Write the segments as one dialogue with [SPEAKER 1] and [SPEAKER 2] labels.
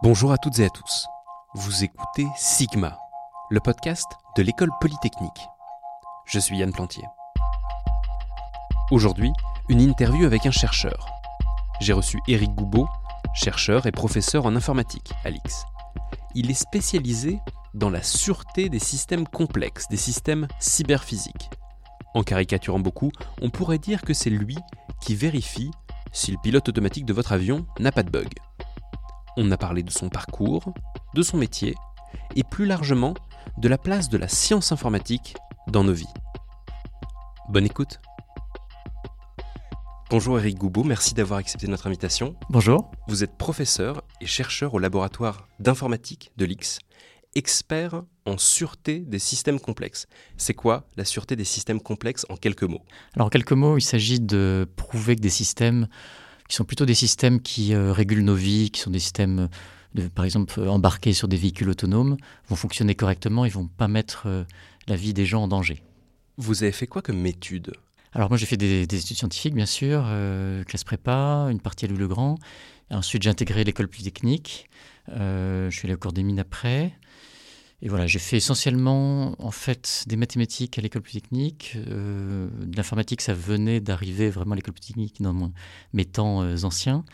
[SPEAKER 1] Bonjour à toutes et à tous. Vous écoutez Sigma, le podcast de l'école polytechnique. Je suis Yann Plantier. Aujourd'hui, une interview avec un chercheur. J'ai reçu Éric Goubeau, chercheur et professeur en informatique à l'IX. Il est spécialisé dans la sûreté des systèmes complexes, des systèmes cyberphysiques. En caricaturant beaucoup, on pourrait dire que c'est lui qui vérifie si le pilote automatique de votre avion n'a pas de bug. On a parlé de son parcours, de son métier, et plus largement de la place de la science informatique dans nos vies. Bonne écoute Bonjour Eric Goubeau, merci d'avoir accepté notre invitation.
[SPEAKER 2] Bonjour.
[SPEAKER 1] Vous êtes professeur et chercheur au laboratoire d'informatique de l'IX, expert en sûreté des systèmes complexes. C'est quoi la sûreté des systèmes complexes en quelques mots?
[SPEAKER 2] Alors en quelques mots, il s'agit de prouver que des systèmes qui sont plutôt des systèmes qui euh, régulent nos vies, qui sont des systèmes, de, par exemple, euh, embarqués sur des véhicules autonomes, vont fonctionner correctement et vont pas mettre euh, la vie des gens en danger.
[SPEAKER 1] Vous avez fait quoi comme études
[SPEAKER 2] Alors moi j'ai fait des, des, études scientifiques, bien sûr, classe prépa, une partie à Louis-le-Grand. Ensuite j'ai intégré l'école polytechnique. je suis allé au cours des mines après. Et voilà, j'ai fait essentiellement en fait des mathématiques à l'école polytechnique. Euh, de l'informatique, ça venait d'arriver vraiment à l'école polytechnique dans mes temps euh, anciens.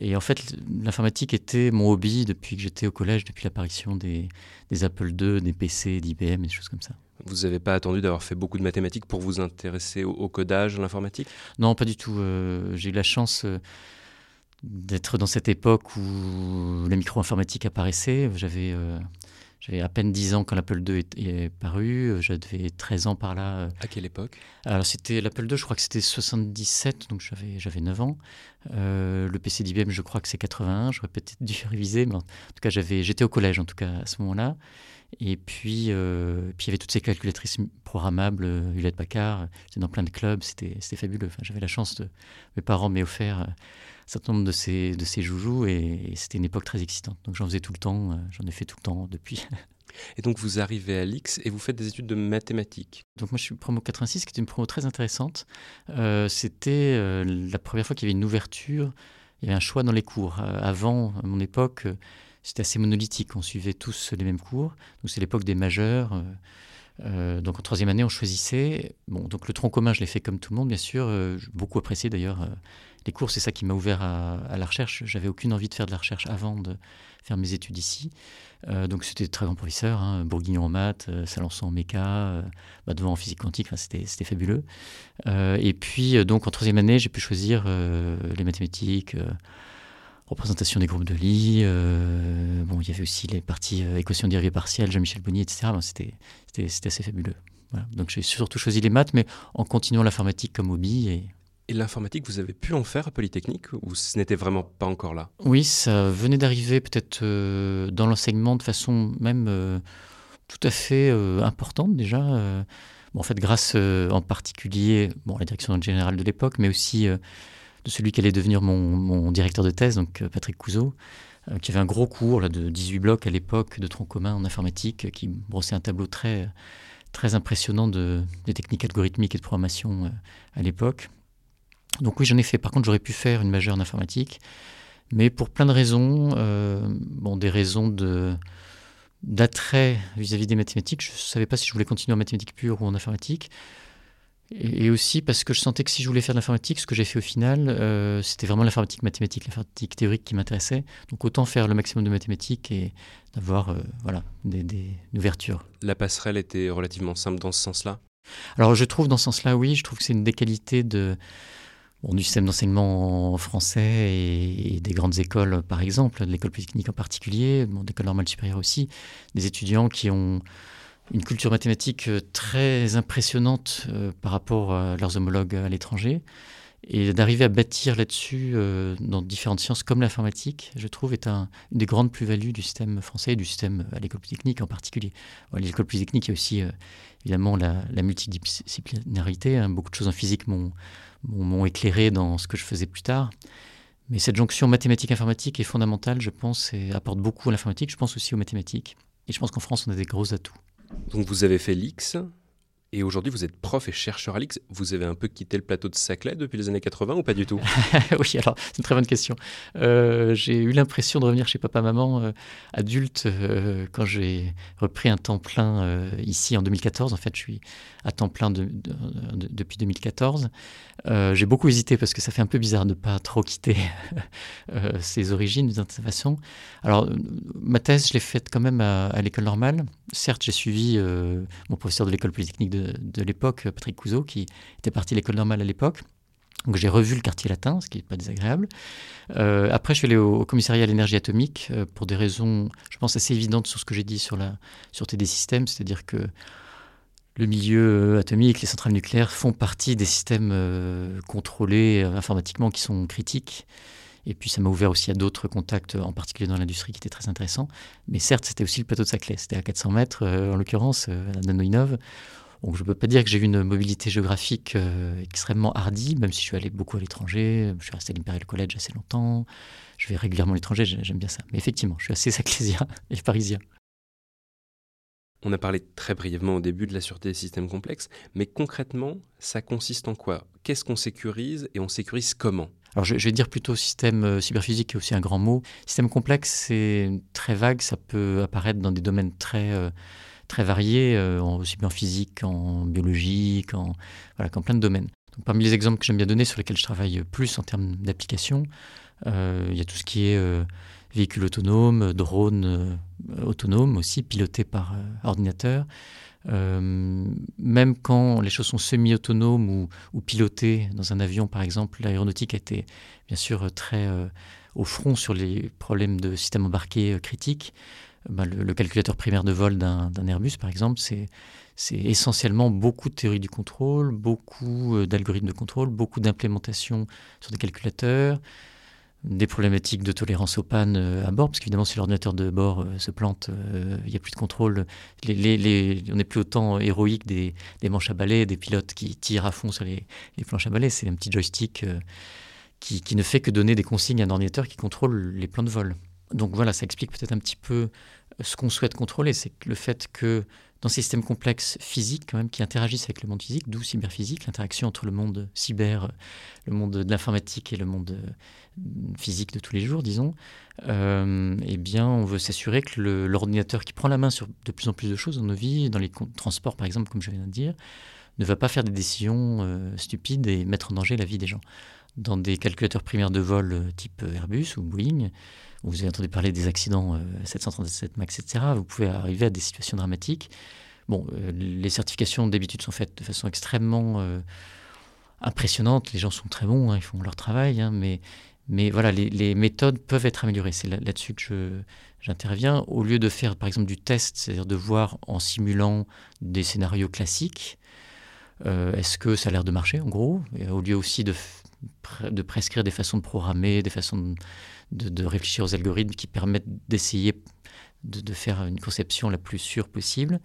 [SPEAKER 2] Et en fait, l'informatique était mon hobby depuis que j'étais au collège, depuis l'apparition des, des, Apple II, des PC, d'IBM des choses comme ça.
[SPEAKER 1] Vous n'avez pas attendu d'avoir fait beaucoup de mathématiques pour vous intéresser au, codage, à l'informatique?
[SPEAKER 2] Non, pas du tout. Euh, j'ai eu la chance euh, d'être dans cette époque où la micro-informatique apparaissait. J'avais j'avais à peine 10 ans quand l'Apple II est, paru. J'avais 13 ans par là.
[SPEAKER 1] À quelle époque?
[SPEAKER 2] Alors, c'était l'Apple II, je crois que c'était 77, donc j'avais, j'avais 9 ans. Euh, le PC d'IBM, je crois que c'est 81. J'aurais peut-être dû réviser, mais en tout cas, j'avais, j'étais au collège, en tout cas, à ce moment-là. Et puis, euh, puis il y avait toutes ces calculatrices programmables, euh, Hewlett Packard. J'étais dans plein de clubs, c'était, c'était fabuleux. Enfin, j'avais la chance de. Mes parents m'aient offert certain nombre de ces, de ces joujoux et, c'était une époque très excitante. Donc j'en faisais tout le temps, j'en ai fait tout le temps depuis.
[SPEAKER 1] Et donc vous arrivez à l'X et vous faites des études de mathématiques.
[SPEAKER 2] Donc moi je suis promo 86, qui était une promo très intéressante. Euh, c'était euh, la première fois qu'il y avait une ouverture, il y avait un choix dans les cours. Euh, avant, à mon époque, c'était assez monolithique, on suivait tous les mêmes cours. Donc c'est l'époque des majeurs. donc en troisième année, on choisissait. Bon, donc le tronc commun, je l'ai fait comme tout le monde, bien sûr. beaucoup apprécié d'ailleurs les cours, c'est ça qui m'a ouvert à, la recherche. J'avais aucune envie de faire de la recherche avant de faire mes études ici. Euh, donc c'était très grand professeur, hein, Bourguignon en maths, euh, Salançon en méca, euh, en physique quantique, c'était, fabuleux. Euh, et puis donc en troisième année, j'ai pu choisir les mathématiques, représentation des groupes de Lie. bon, il y avait aussi les parties équation dérivée partielle, Jean-Michel Bonnier, etc. c'était, assez fabuleux. Donc j'ai surtout choisi les maths, mais en continuant l'informatique comme hobby et
[SPEAKER 1] l'informatique, vous avez pu en faire à Polytechnique ou ce n'était vraiment pas encore là?
[SPEAKER 2] Oui, ça venait d'arriver peut-être euh, dans l'enseignement de façon même euh, tout à fait euh, importante déjà. Bon, en fait, grâce en particulier bon, à la direction générale de l'époque, mais aussi de celui qui allait devenir mon, directeur de thèse, donc Patrick Couzeau, qui avait un gros cours là, de 18 blocs à l'époque de tronc commun en informatique, qui brossait un tableau très, très impressionnant de, des techniques algorithmiques et de programmation à l'époque. Donc oui, j'en ai fait. Par contre, j'aurais pu faire une majeure en informatique, mais pour plein de raisons, euh, bon, des raisons de d'attrait vis-à-vis des mathématiques. Je ne savais pas si je voulais continuer en mathématiques pures ou en informatique. Et, aussi parce que je sentais que si je voulais faire de l'informatique, ce que j'ai fait au final, euh, c'était vraiment l'informatique mathématique, l'informatique théorique qui m'intéressait. Donc autant faire le maximum de mathématiques et d'avoir euh, voilà, des, des, une ouverture.
[SPEAKER 1] La passerelle était relativement simple dans ce sens-là?
[SPEAKER 2] Alors je trouve dans ce sens-là, oui, je trouve que c'est une des qualités de, du système d'enseignement français et, des grandes écoles, par exemple, de l'école polytechnique en particulier, bon, d'école normale supérieure aussi, des étudiants qui ont une culture mathématique euh, très impressionnante euh, par rapport à leurs homologues à l'étranger. Et d'arriver à bâtir là-dessus euh, dans différentes sciences comme l'informatique, je trouve, est un, une des grandes plus-values du système français et du système à l'école polytechnique en particulier. À l'école polytechnique, il y a aussi évidemment la, la multidisciplinarité. Hein. Beaucoup de choses en physique m'ont m'ont éclairé dans ce que je faisais plus tard. Mais cette jonction mathématique-informatique est fondamentale, je pense, et apporte beaucoup à l'informatique. Je pense aussi aux mathématiques. Et je pense qu'en France, on a des gros atouts.
[SPEAKER 1] Donc vous avez fait l'X, Et aujourd'hui, vous êtes prof et chercheur à l'IX. Vous avez un peu quitté le plateau de Saclay depuis les années 80 ou pas du tout?
[SPEAKER 2] Oui, alors c'est une très bonne question. Euh, j'ai eu l'impression de revenir chez papa-maman euh, adulte euh, quand j'ai repris un temps plein ici en 2014. En fait, je suis à temps plein depuis 2014. j'ai beaucoup hésité parce que ça fait un peu bizarre de ne pas trop quitter ses origines d'une certaine façon. Alors, ma thèse, je l'ai faite quand même à, à l'école normale. Certes, j'ai suivi mon professeur de l'école polytechnique de de, l'époque, Patrick Couzeau, qui était parti de l'école normale à l'époque. Donc j'ai revu le quartier latin, ce qui n'est pas désagréable. Euh, après, je suis allé au, commissariat à l'énergie atomique euh, pour des raisons, je pense, assez évidentes sur ce que j'ai dit sur la sûreté des systèmes, c'est-à-dire que le milieu atomique, les centrales nucléaires font partie des systèmes euh, contrôlés informatiquement qui sont critiques. Et puis ça m'a ouvert aussi à d'autres contacts, en particulier dans l'industrie, qui étaient très intéressants. Mais certes, c'était aussi le plateau de Saclay. C'était à 400 mètres, en l'occurrence, à Nanoinov. Donc je ne peux pas dire que j'ai eu une mobilité géographique euh, extrêmement hardie, même si je suis allé beaucoup à l'étranger. Je suis resté à l'Imperial College assez longtemps. Je vais régulièrement à l'étranger, j'aime bien ça. Mais effectivement, je suis assez saclésien et parisien.
[SPEAKER 1] On a parlé très brièvement au début de la sûreté des systèmes complexes, mais concrètement, ça consiste en quoi? Qu'est-ce qu'on sécurise et on sécurise comment?
[SPEAKER 2] Alors je, vais dire plutôt système euh, cyberphysique, qui est aussi un grand mot. Système complexe, c'est très vague, ça peut apparaître dans des domaines très euh, très variés, euh, aussi bien en physique qu'en biologie, qu'en voilà, plein de domaines. Donc, parmi les exemples que j'aime bien donner, sur lesquels je travaille plus en termes d'application, euh, il y a tout ce qui est euh, véhicules autonomes, drones autonomes aussi, pilotés par ordinateur. même quand les choses sont semi-autonomes ou, pilotées dans un avion, par exemple, l'aéronautique a été bien sûr très au front sur les problèmes de systèmes embarqués critiques. Bah, le, calculateur primaire de vol d'un Airbus, par exemple, c'est essentiellement beaucoup de théorie du contrôle, beaucoup euh, d'algorithmes de contrôle, beaucoup d'implémentation sur des calculateurs, des problématiques de tolérance aux pannes euh, à bord, parce qu'évidemment, si l'ordinateur de bord euh, se plante, il n'y a plus de contrôle. On n'est plus autant héroïque des, manches à balai, des pilotes qui tirent à fond sur les, planches à balai. C'est un petit joystick qui, qui ne fait que donner des consignes à un ordinateur qui contrôle les plans de vol. Donc voilà, ça explique peut-être un petit peu euh, ce qu'on souhaite contrôler, c'est le fait que dans ces systèmes complexes physiques, quand même, qui interagissent avec le monde physique, d'où cyberphysique, l'interaction entre le monde cyber, le monde de l'informatique et le monde euh, physique de tous les jours, disons, euh, eh bien, on veut s'assurer que l'ordinateur qui prend la main sur de plus en plus de choses dans nos vies, dans les transports par exemple, comme je viens de dire, ne va pas faire des décisions stupides et mettre en danger la vie des gens. Dans des calculateurs primaires de vol type Airbus ou Boeing, vous avez entendu parler des accidents 737 euh, MAX, etc. Vous pouvez arriver à des situations dramatiques. Bon, euh, les certifications d'habitude sont faites de façon extrêmement euh, impressionnante. Les gens sont très bons, hein, ils font leur travail, hein, mais, mais voilà, les, méthodes peuvent être améliorées. C'est là-dessus que j'interviens. Au lieu de faire, par exemple, du test, c'est-à-dire de voir en simulant des scénarios classiques, est-ce que ça a l'air de marcher, en gros? Au lieu aussi de, de prescrire des façons de programmer, des façons de de, réfléchir aux algorithmes qui permettent d'essayer de, faire une conception la plus sûre possible.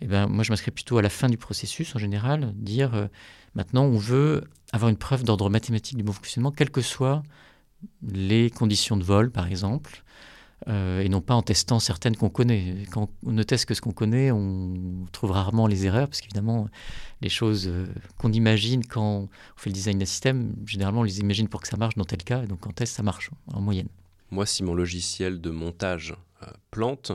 [SPEAKER 2] Eh ben, moi, je m'inscris plutôt à la fin du processus en général, dire euh, maintenant on veut avoir une preuve d'ordre mathématique du bon fonctionnement, quelles que soient les conditions de vol, par exemple, euh, et non pas en testant certaines qu'on connaît. Quand on ne teste que ce qu'on connaît, on trouve rarement les erreurs, parce qu'évidemment, les choses euh, qu'on imagine quand on fait le design d'un système, généralement, on les imagine pour que ça marche dans tel cas, et donc en test, ça marche en moyenne.
[SPEAKER 1] Moi, si mon logiciel de montage euh, plante,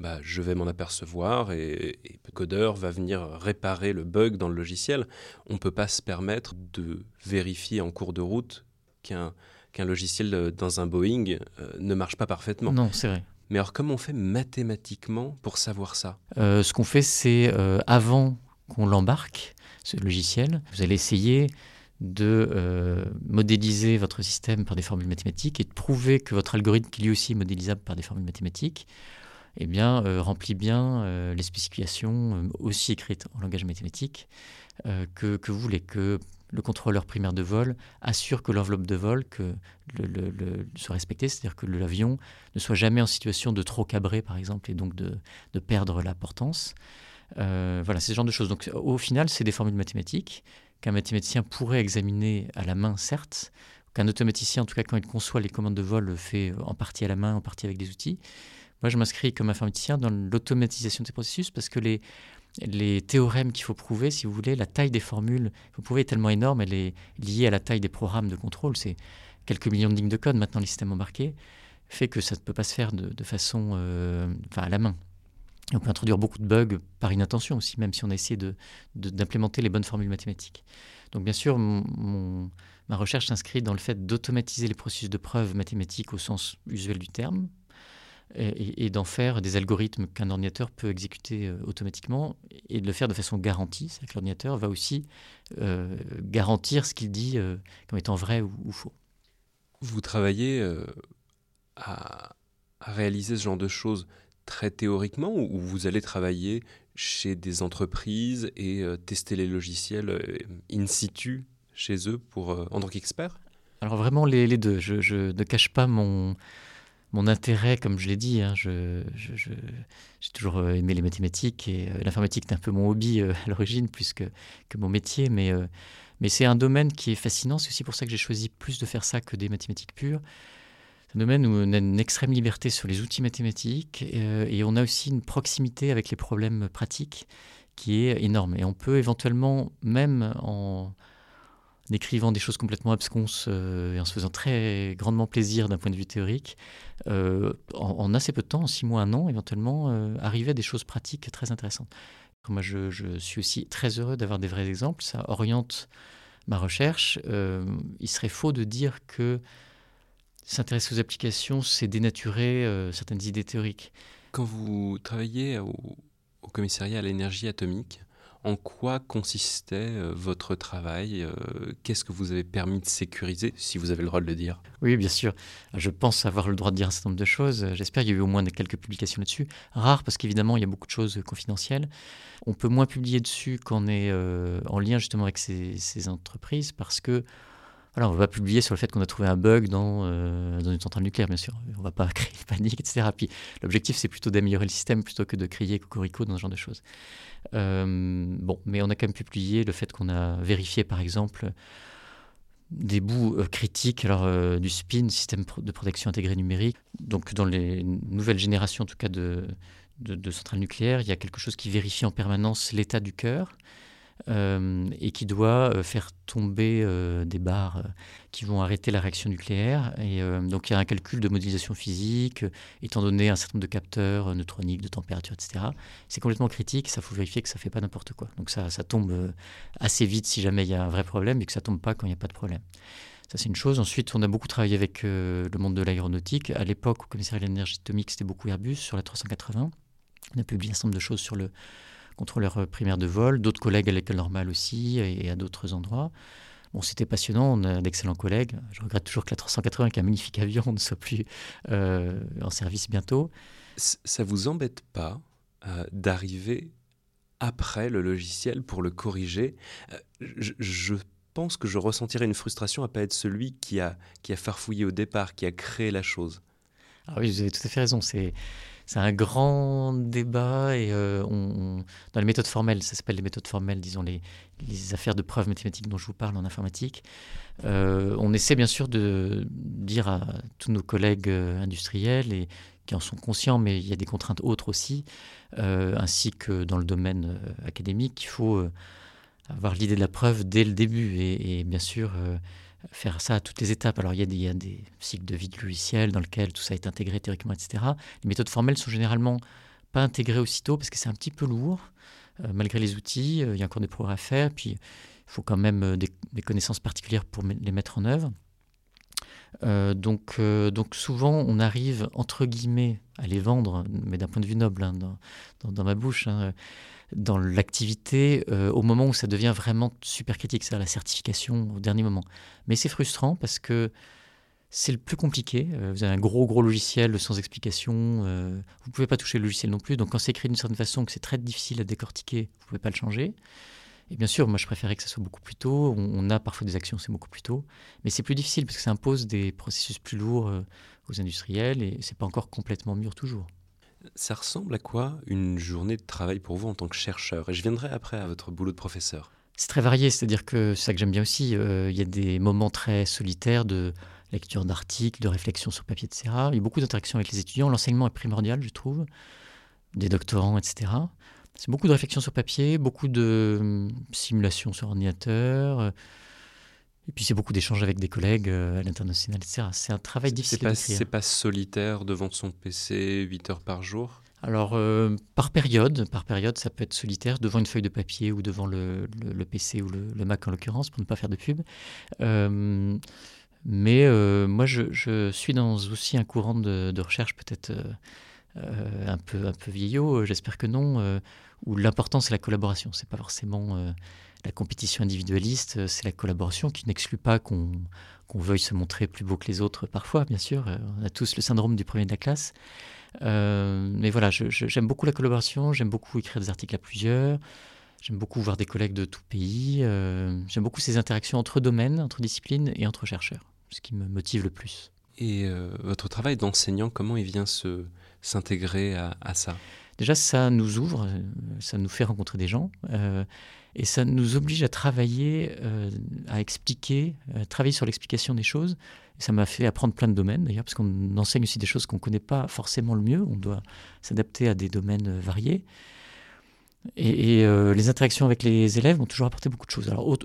[SPEAKER 1] bah, je vais m'en apercevoir et, et codeur va venir réparer le bug dans le logiciel. On ne peut pas se permettre de vérifier en cours de route qu'un qu'un logiciel euh, dans un Boeing euh, ne marche pas parfaitement.
[SPEAKER 2] Non, c'est vrai.
[SPEAKER 1] Mais alors comment on fait mathématiquement pour savoir ça?
[SPEAKER 2] Euh, Ce qu'on fait, c'est avant qu'on l'embarque, ce logiciel, vous allez essayer de modéliser votre système par des formules mathématiques et de prouver que votre algorithme, qui lui aussi est modélisable par des formules mathématiques, eh bien, remplit bien les spécifications aussi écrites en langage mathématique que, que vous voulez, que le contrôleur primaire de vol assure que l'enveloppe de vol soit respectée, c'est-à-dire que l'avion ne soit jamais en situation de trop cabrer, par exemple, et donc de, perdre la portance. Euh, voilà, c'est ce genre de choses. Donc au final, c'est des formules mathématiques qu'un mathématicien pourrait examiner à la main, certes, qu'un automaticien, en tout cas quand il conçoit les commandes de vol, le fait en partie à la main, en partie avec des outils. Moi, je m'inscris comme informaticien dans l'automatisation de ces processus parce que les, les théorèmes qu'il faut prouver, si vous voulez, la taille des formules faut prouver est tellement énorme, elle est liée à la taille des programmes de contrôle. C'est quelques millions de lignes de code maintenant, les systèmes embarqués, fait que ça ne peut pas se faire de, façon euh, à la main. on peut introduire beaucoup de bugs par inattention aussi, même si on a essayé d'implémenter les bonnes formules mathématiques. Donc bien sûr, ma recherche s'inscrit dans le fait d'automatiser les processus de preuve mathématiques au sens usuel du terme, et, d'en faire des algorithmes qu'un ordinateur peut exécuter euh, automatiquement et de le faire de façon garantie. C'est-à-dire que l'ordinateur va aussi euh, garantir ce qu'il dit euh, comme étant vrai ou, faux.
[SPEAKER 1] Vous travaillez à, réaliser ce genre de choses très théoriquement ou vous allez travailler chez des entreprises et tester les logiciels in situ chez eux pour, en tant qu'expert?
[SPEAKER 2] Alors vraiment les, les deux. Je, je, ne cache pas mon mon intérêt, comme je l'ai dit, hein, j'ai toujours euh, aimé les mathématiques et euh, l'informatique est un peu mon hobby euh, à l'origine plus que, mon métier, mais, mais c'est un domaine qui est fascinant. C'est aussi pour ça que j'ai choisi plus de faire ça que des mathématiques pures. C'est un domaine où on a une extrême liberté sur les outils mathématiques et on a aussi une proximité avec les problèmes pratiques qui est énorme. Et on peut éventuellement, même en en écrivant des choses complètement absconses euh, et en se faisant très grandement plaisir d'un point de vue théorique, euh, en, assez peu de temps, en six mois, un an, éventuellement, euh, arriver à des choses pratiques très intéressantes. Moi, je, je suis aussi très heureux d'avoir des vrais exemples. Ça oriente ma recherche. il serait faux de dire que s'intéresser aux applications, c'est dénaturer certaines idées théoriques.
[SPEAKER 1] Quand vous travaillez au commissariat à l'énergie atomique, en quoi consistait euh, votre travail euh, Qu'est-ce que vous avez permis de sécuriser, si vous avez le droit de le dire?
[SPEAKER 2] Oui, bien sûr. Je pense avoir le droit de dire un certain nombre de choses. J'espère qu'il y a eu au moins quelques publications là-dessus. Rare parce qu'évidemment, il y a beaucoup de choses confidentielles. On peut moins publier dessus quand est euh, en lien justement avec ces entreprises parce que alors, on va publier sur le fait qu'on a trouvé un bug dans, euh, une centrale nucléaire, bien sûr. On ne va pas créer une panique, etc. L'objectif, c'est plutôt d'améliorer le système plutôt que de crier cocorico dans ce genre de choses. Euh, bon, mais on a quand même publié le fait qu'on a vérifié, par exemple, des bouts euh, critiques alors, du SPIN, système de protection intégré numérique. Donc, dans les nouvelles générations, en tout cas, de, de centrales nucléaires, il y a quelque chose qui vérifie en permanence l'état du cœur. Euh, et qui doit euh, faire tomber euh, des barres qui vont arrêter la réaction nucléaire. Et donc il y a un calcul de modélisation physique, étant donné un certain nombre de capteurs neutroniques, de température, etc. C'est complètement critique, ça faut vérifier que ça ne fait pas n'importe quoi. Donc ça, ça tombe assez vite si jamais il y a un vrai problème et que ça ne tombe pas quand il n'y a pas de problème. Ça, c'est une chose. Ensuite, on a beaucoup travaillé avec le monde de l'aéronautique. À l'époque, au commissariat de l'énergie atomique, c'était beaucoup Airbus sur la 380. On a publié un certain nombre de choses sur le, contrôleur primaire de vol, d'autres collègues à l'école normale aussi et à d'autres endroits. Bon, c'était passionnant, on a d'excellents collègues. Je regrette toujours que la 380, qui est un magnifique avion, ne soit plus euh, en service bientôt.
[SPEAKER 1] Ça vous embête pas euh, d'arriver après le logiciel pour le corriger? Euh, je, pense que je ressentirais une frustration à pas être celui qui a, qui a farfouillé au départ, qui a créé la chose.
[SPEAKER 2] Ah oui, vous avez tout à fait raison. C'est c'est un grand débat et euh, dans les méthodes formelles, ça s'appelle les méthodes formelles, disons les, affaires de preuves mathématiques dont je vous parle en informatique. Euh, on essaie bien sûr de dire à tous nos collègues euh, industriels et qui en sont conscients, mais il y a des contraintes autres aussi, ainsi que dans le domaine académique, qu'il faut avoir l'idée de la preuve dès le début et bien sûr faire ça à toutes les étapes. Alors il y, a des, cycles de vie de logiciel dans lesquels tout ça est intégré théoriquement, etc. Les méthodes formelles sont généralement pas intégrées aussitôt parce que c'est un petit peu lourd. Euh, malgré les outils, euh, il y a encore des progrès à faire. Puis il faut quand même euh, des, connaissances particulières pour les mettre en œuvre. donc, donc souvent, on arrive, entre guillemets, à les vendre, mais d'un point de vue noble, hein, dans, ma bouche, hein, dans l'activité euh, au moment où ça devient vraiment super critique, c'est-à-dire la certification au dernier moment. Mais c'est frustrant parce que c'est le plus compliqué. Euh, vous avez un gros gros logiciel sans explication. Euh, vous ne pouvez pas toucher le logiciel non plus. Donc quand c'est écrit d'une certaine façon, que c'est très difficile à décortiquer, vous ne pouvez pas le changer. Et bien sûr, moi je préférais que ça soit beaucoup plus tôt. On, a parfois des actions, c'est beaucoup plus tôt. Mais c'est plus difficile parce que ça impose des processus plus lourds aux industriels et c'est pas encore complètement mûr toujours.
[SPEAKER 1] Ça ressemble à quoi une journée de travail pour vous en tant que chercheur? Et je viendrai après à votre boulot de professeur.
[SPEAKER 2] C'est très varié, c'est-à-dire que c'est ça que j'aime bien aussi. Euh, il y a des moments très solitaires de lecture d'articles, de réflexion sur papier, etc. Il y a beaucoup d'interactions avec les étudiants. L'enseignement est primordial, je trouve, des doctorants, etc. c'est beaucoup de réflexion sur papier, beaucoup de hum, simulation sur ordinateur. Et puis c'est beaucoup d'échanges avec des collègues à l'international, etc. C'est un travail difficile.
[SPEAKER 1] C'est pas, pas solitaire devant son PC 8 heures par jour?
[SPEAKER 2] Alors, euh, par période, par période, ça peut être solitaire, devant une feuille de papier ou devant le, PC ou le, Mac en l'occurrence, pour ne pas faire de pub. Euh, mais euh, moi, je, suis dans aussi un courant de, recherche peut-être un, peu, un peu vieillot, j'espère que non, où l'important c'est la collaboration. C'est pas forcément la compétition individualiste, c'est la collaboration qui n'exclut pas qu'on veuille se montrer plus beau que les autres parfois, bien sûr. On a tous le syndrome du premier de la classe. Euh, mais voilà, j'aime beaucoup la collaboration, j'aime beaucoup écrire des articles à plusieurs, j'aime beaucoup voir des collègues de tout pays, euh, j'aime beaucoup ces interactions entre domaines, entre disciplines et entre chercheurs, ce qui me motive le plus.
[SPEAKER 1] Et euh, votre travail d'enseignant, comment il vient s'intégrer à, à, ça?
[SPEAKER 2] Déjà, ça nous ouvre, ça nous fait rencontrer des gens, et ça nous oblige à travailler, à expliquer, à travailler sur l'explication des choses, ça m'a fait apprendre plein de domaines d'ailleurs, parce qu'on enseigne aussi des choses qu'on ne connaît pas forcément le mieux. On doit s'adapter à des domaines euh, variés. Et, euh, les interactions avec les élèves m'ont toujours apporté beaucoup de choses. Alors,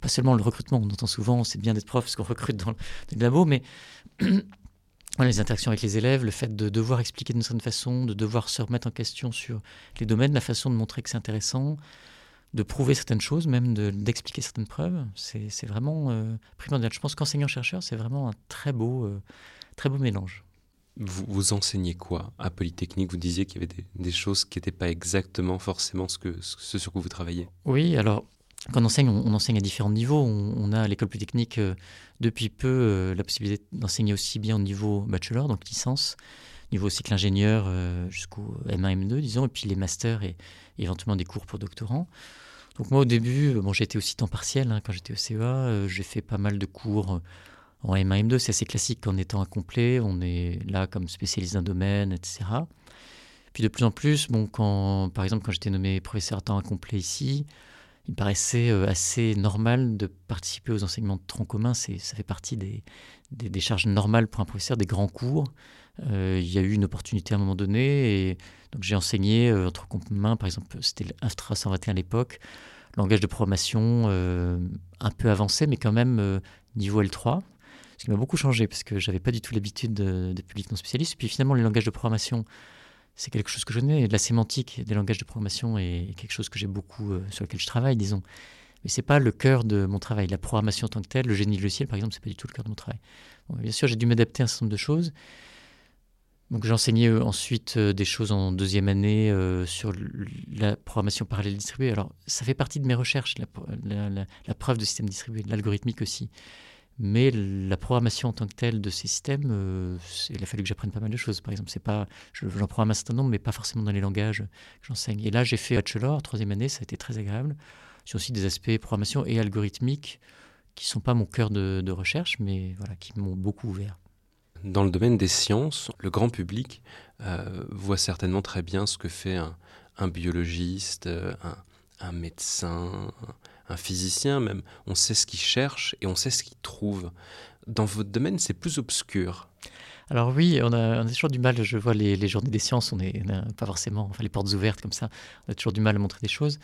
[SPEAKER 2] pas seulement le recrutement, on entend souvent c'est bien d'être prof parce qu'on recrute dans le, labo, mais les interactions avec les élèves, le fait de devoir expliquer d'une certaine façon, de devoir se remettre en question sur les domaines, la façon de montrer que c'est intéressant, de prouver certaines choses, même d'expliquer certaines preuves. C'est vraiment euh, primordial. Je pense qu'enseignant-chercheur, c'est vraiment un très beau, euh, très beau mélange.
[SPEAKER 1] Vous, vous, enseignez quoi à Polytechnique? Vous disiez qu'il y avait des, choses qui n'étaient pas exactement forcément ce, que, ce sur quoi vous travaillez.
[SPEAKER 2] Oui, alors quand on enseigne, on, enseigne à différents niveaux. On, a à l'école Polytechnique euh, depuis peu la possibilité d'enseigner aussi bien au niveau bachelor, donc licence, niveau cycle ingénieur jusqu'au M1, M2, disons, et puis les masters et éventuellement des cours pour doctorants. Donc moi au début, bon, j'ai été aussi temps partiel hein, quand j'étais au CEA, euh, j'ai fait pas mal de cours en M1, M2, c'est assez classique en étant incomplet, on est là comme spécialiste d'un domaine, etc. Puis de plus en plus, bon, quand, par exemple quand j'étais nommé professeur à temps incomplet ici, il paraissait euh, assez normal de participer aux enseignements de tronc commun, ça fait partie des, des, charges normales pour un professeur, des grands cours. Euh, il y a eu une opportunité à un moment donné donc j'ai enseigné euh, entre commun, par exemple, c'était l'Infra 121 à l'époque, langage de programmation euh, un peu avancé, mais quand même niveau L3. Ce qui m'a beaucoup changé parce que j'avais pas du tout l'habitude de, publics non spécialistes. Et puis finalement, les langages de programmation, c'est quelque chose que je connais. La sémantique des langages de programmation est quelque chose que j'ai beaucoup, sur lequel je travaille, disons. Mais c'est pas le cœur de mon travail. La programmation en tant que telle, le génie logiciel, par exemple, c'est pas du tout le cœur de mon travail. bien sûr, j'ai dû m'adapter à un certain nombre de choses. Donc j'ai euh, ensuite euh, des choses en deuxième année euh, sur la programmation parallèle distribuée. Alors ça fait partie de mes recherches, la, preuve de système distribué, l'algorithmique aussi. Mais la programmation en tant que telle de ces systèmes, il a fallu que j'apprenne pas mal de choses. Par exemple, c'est pas, j'en programme un certain nombre, mais pas forcément dans les langages que j'enseigne. Et là, j'ai fait bachelor, troisième année, ça a été très agréable. Sur aussi des aspects programmation et algorithmique qui sont pas mon cœur de, recherche, mais voilà, qui m'ont beaucoup ouvert
[SPEAKER 1] dans le domaine des sciences, le grand public euh, voit certainement très bien ce que fait un, biologiste, euh, un, médecin, physicien même. On sait ce qu'il cherche et on sait ce qu'il trouve. Dans votre domaine, c'est plus obscur.
[SPEAKER 2] Alors oui, on a, toujours du mal, je vois les, journées des sciences, on n'a pas forcément enfin, les portes ouvertes comme ça, on a toujours du mal à montrer des choses.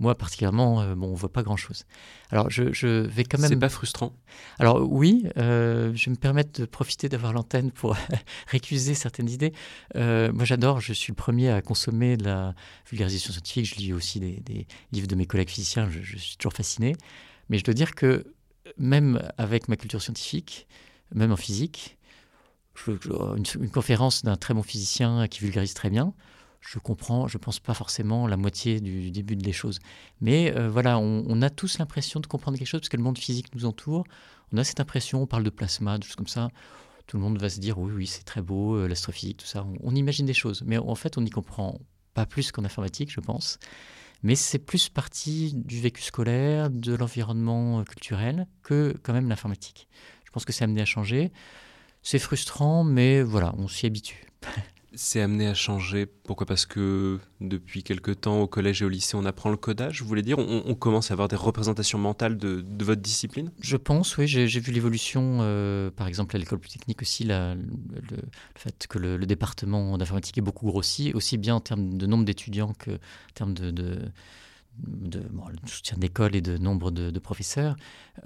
[SPEAKER 2] Moi, particulièrement, euh, bon, on voit pas grand-chose. Alors, je, vais quand même.
[SPEAKER 1] C'est pas frustrant
[SPEAKER 2] Alors oui, euh, je me permettre de profiter d'avoir l'antenne pour récuser certaines idées. Euh, moi, j'adore. Je suis le premier à consommer de la vulgarisation scientifique. Je lis aussi des, livres de mes collègues physiciens. Je, suis toujours fasciné. Mais je dois dire que même avec ma culture scientifique, même en physique, une conférence d'un très bon physicien qui vulgarise très bien je comprends, je pense pas forcément la moitié du début des choses. Mais euh, voilà, on, a tous l'impression de comprendre quelque chose parce que le monde physique nous entoure. On a cette impression, on parle de plasma, de choses comme ça. Tout le monde va se dire oui, oui, c'est très beau, euh, l'astrophysique, tout ça. On, imagine des choses, mais en fait, on n'y comprend pas plus qu'en informatique, je pense. Mais c'est plus partie du vécu scolaire, de l'environnement euh, culturel que quand même l'informatique. Je pense que c'est amené à changer. C'est frustrant, mais voilà, on s'y habitue.
[SPEAKER 1] c'est amené à changer. Pourquoi? Parce que depuis quelque temps, au collège et au lycée, on apprend le codage. Vous voulez dire, on, commence à avoir des représentations mentales de, votre discipline?
[SPEAKER 2] Je pense, oui. J'ai vu l'évolution, euh, par exemple, à l'école polytechnique aussi, le, fait que le, département d'informatique est beaucoup grossi, aussi bien en termes de nombre d'étudiants que en termes de soutien d'école et de nombre de, professeurs.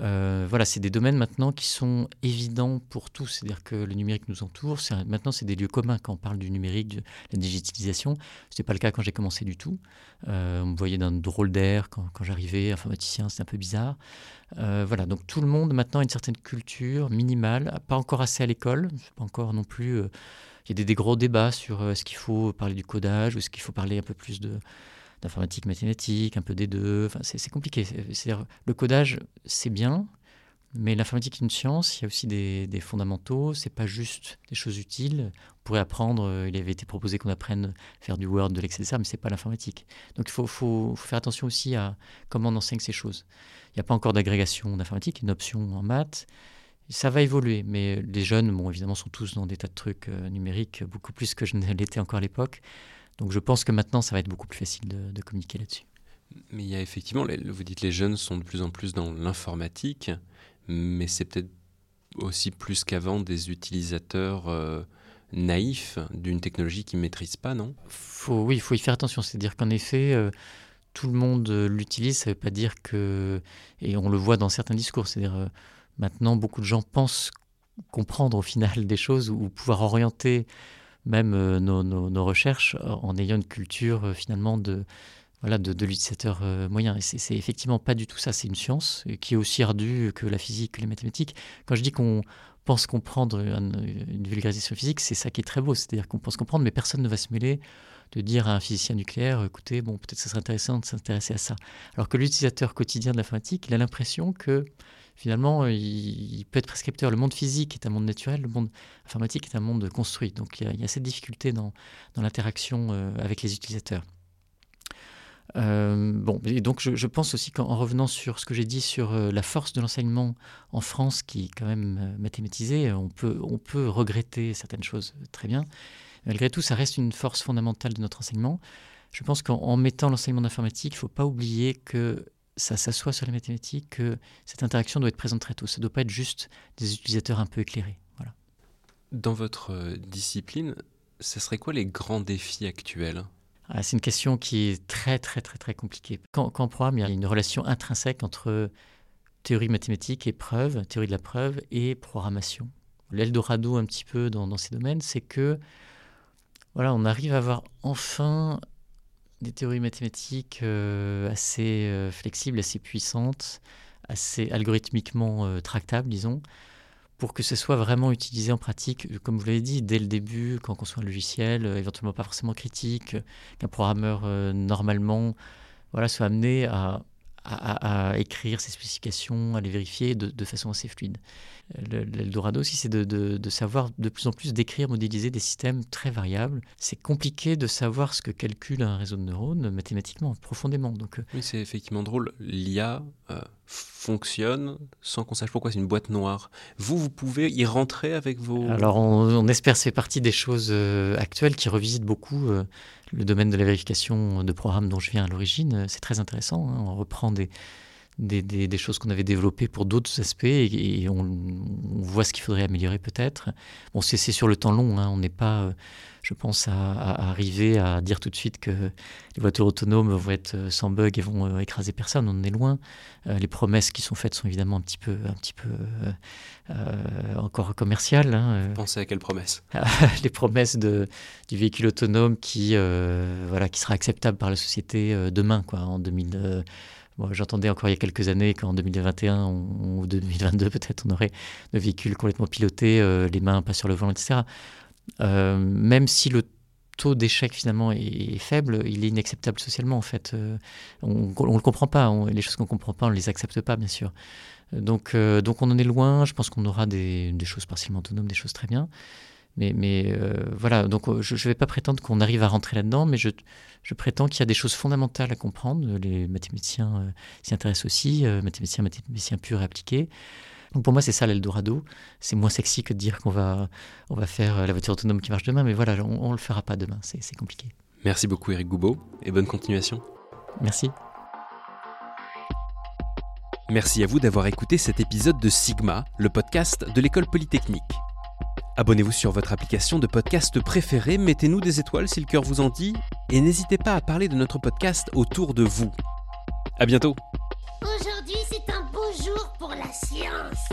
[SPEAKER 2] Euh, voilà, c'est des domaines maintenant qui sont évidents pour tous. C'est-à-dire que le numérique nous entoure. Maintenant, c'est des lieux communs quand on parle du numérique, de la digitalisation. Ce n'était pas le cas quand j'ai commencé du tout. Euh, on me voyait d'un drôle d'air quand, j'arrivais, informaticien, c'était un peu bizarre. Euh, voilà, donc tout le monde maintenant a une certaine culture minimale, pas encore assez à l'école, pas encore non plus. il y a des, des, gros débats sur est-ce qu'il faut parler du codage ou est-ce qu'il faut parler un peu plus de d'informatique mathématique, un peu des deux. Enfin, c'est compliqué. Le codage, c'est bien, mais l'informatique est une science. Il y a aussi des, des fondamentaux. C'est pas juste des choses utiles. On pourrait apprendre. Euh, il avait été proposé qu'on apprenne à faire du Word, de l'Excel, mais c'est pas l'informatique. Donc il faut, faut, faire attention aussi à comment on enseigne ces choses. Il n'y a pas encore d'agrégation d'informatique, une option en maths. Ça va évoluer, mais les jeunes, bon, évidemment, sont tous dans des tas de trucs euh, numériques, beaucoup plus que je ne l'étais encore à l'époque. Donc je pense que maintenant, ça va être beaucoup plus facile de, communiquer là-dessus.
[SPEAKER 1] Mais il y a effectivement, vous dites les jeunes sont de plus en plus dans l'informatique, mais c'est peut-être aussi plus qu'avant des utilisateurs euh, naïfs d'une technologie qu'ils ne maîtrisent pas, non?
[SPEAKER 2] Faut, Oui, il faut y faire attention. C'est-à-dire qu'en effet, euh, tout le monde l'utilise, ça ne veut pas dire que... Et on le voit dans certains discours, c'est-à-dire euh, maintenant, beaucoup de gens pensent comprendre au final des choses ou pouvoir orienter même euh, nos, recherches en ayant une culture euh, finalement de, voilà, de, l'utilisateur euh, moyen. Et c'est effectivement pas du tout ça, c'est une science qui est aussi ardue que la physique, que les mathématiques. Quand je dis qu'on pense comprendre une, vulgarisation physique, c'est ça qui est très beau, c'est-à-dire qu'on pense comprendre, mais personne ne va se mêler de dire à un physicien nucléaire, écoutez, bon, peut-être ça serait intéressant de s'intéresser à ça. Alors que l'utilisateur quotidien de l'informatique, il a l'impression que finalement, il, peut être prescripteur. Le monde physique est un monde naturel, le monde informatique est un monde construit. Donc il y a, cette difficulté dans, l'interaction euh, avec les utilisateurs. Euh, bon, et donc je, pense aussi qu'en revenant sur ce que j'ai dit sur euh, la force de l'enseignement en France, qui est quand même mathématisée, on peut, on peut regretter certaines choses très bien. Malgré tout, ça reste une force fondamentale de notre enseignement. Je pense qu'en mettant l'enseignement d'informatique, il ne faut pas oublier que ça s'assoit sur les mathématiques, que cette interaction doit être présente très tôt. Ça ne doit pas être juste des utilisateurs un peu éclairés. Voilà.
[SPEAKER 1] Dans votre euh, discipline, ce serait quoi les grands défis actuels?
[SPEAKER 2] Ah, C'est une question qui est très très très très compliquée. Quand, quand en programme, il y a une relation intrinsèque entre théorie mathématique et preuve, théorie de la preuve et programmation. L'Eldorado un petit peu dans, dans ces domaines, c'est que voilà, on arrive à avoir enfin des théories mathématiques euh, assez euh, flexibles, assez puissantes, assez algorithmiquement euh, tractables, disons, pour que ce soit vraiment utilisé en pratique, comme vous l'avez dit, dès le début, quand on conçoit un logiciel, éventuellement pas forcément critique, qu'un programmeur normalement voilà, soit amené à à, écrire ces spécifications, à les vérifier de, façon assez fluide. L'Eldorado aussi, c'est de, savoir de plus en plus décrire, modéliser des systèmes très variables. C'est compliqué de savoir ce que calcule un réseau de neurones mathématiquement, profondément. Donc,
[SPEAKER 1] euh, oui, c'est effectivement drôle. L'IA euh, fonctionne sans qu'on sache pourquoi c'est une boîte noire. Vous, vous pouvez y rentrer avec vos...
[SPEAKER 2] Alors, on, espère c'est partie des choses euh, actuelles qui revisitent beaucoup le domaine de la vérification de programmes dont je viens à l'origine, c'est très intéressant. Hein. On reprend des, des, des, choses qu'on avait développées pour d'autres aspects et, on, voit ce qu'il faudrait améliorer peut-être. Bon, c'est sur le temps long, hein. on n'est pas, euh, je pense, à, arriver à dire tout de suite que les voitures autonomes vont être euh, sans bug et vont euh, écraser personne, on en est loin. les promesses qui sont faites sont évidemment un petit peu, un petit peu encore commerciales. Hein.
[SPEAKER 1] Pensez à quelles promesses?
[SPEAKER 2] Les promesses de, du véhicule autonome qui, voilà, qui sera acceptable par la société demain, quoi, en 2000. J'entendais encore il y a quelques années qu'en 2021 ou 2022 peut-être on aurait le véhicule complètement piloté, euh, les mains pas sur le volant, etc. Euh, même si le taux d'échec finalement est, faible, il est inacceptable socialement en fait. Euh, on ne le comprend pas, les choses qu'on ne comprend pas, on ne les accepte pas bien sûr. Donc, donc on en est loin, je pense qu'on aura des, choses partiellement autonomes, des choses très bien. Mais, mais voilà, donc je ne vais pas prétendre qu'on arrive à rentrer là-dedans, mais je, je prétends qu'il y a des choses fondamentales à comprendre. Les mathématiciens euh, s'y intéressent aussi, euh, mathématiciens, mathématiciens purs et appliqués. Donc pour moi, c'est ça l'Eldorado. C'est moins sexy que de dire qu'on va, on va faire la voiture autonome qui marche demain, mais voilà, on ne le fera pas demain, c'est compliqué.
[SPEAKER 1] Merci beaucoup Eric Goubeau et bonne continuation.
[SPEAKER 2] Merci.
[SPEAKER 1] Merci à vous d'avoir écouté cet épisode de Sigma, le podcast de l'école polytechnique. Abonnez-vous sur votre application de podcast préférée, mettez-nous des étoiles si le cœur vous en dit, et n'hésitez pas à parler de notre podcast autour de vous. À bientôt
[SPEAKER 3] Aujourd'hui, c'est un beau jour pour la science.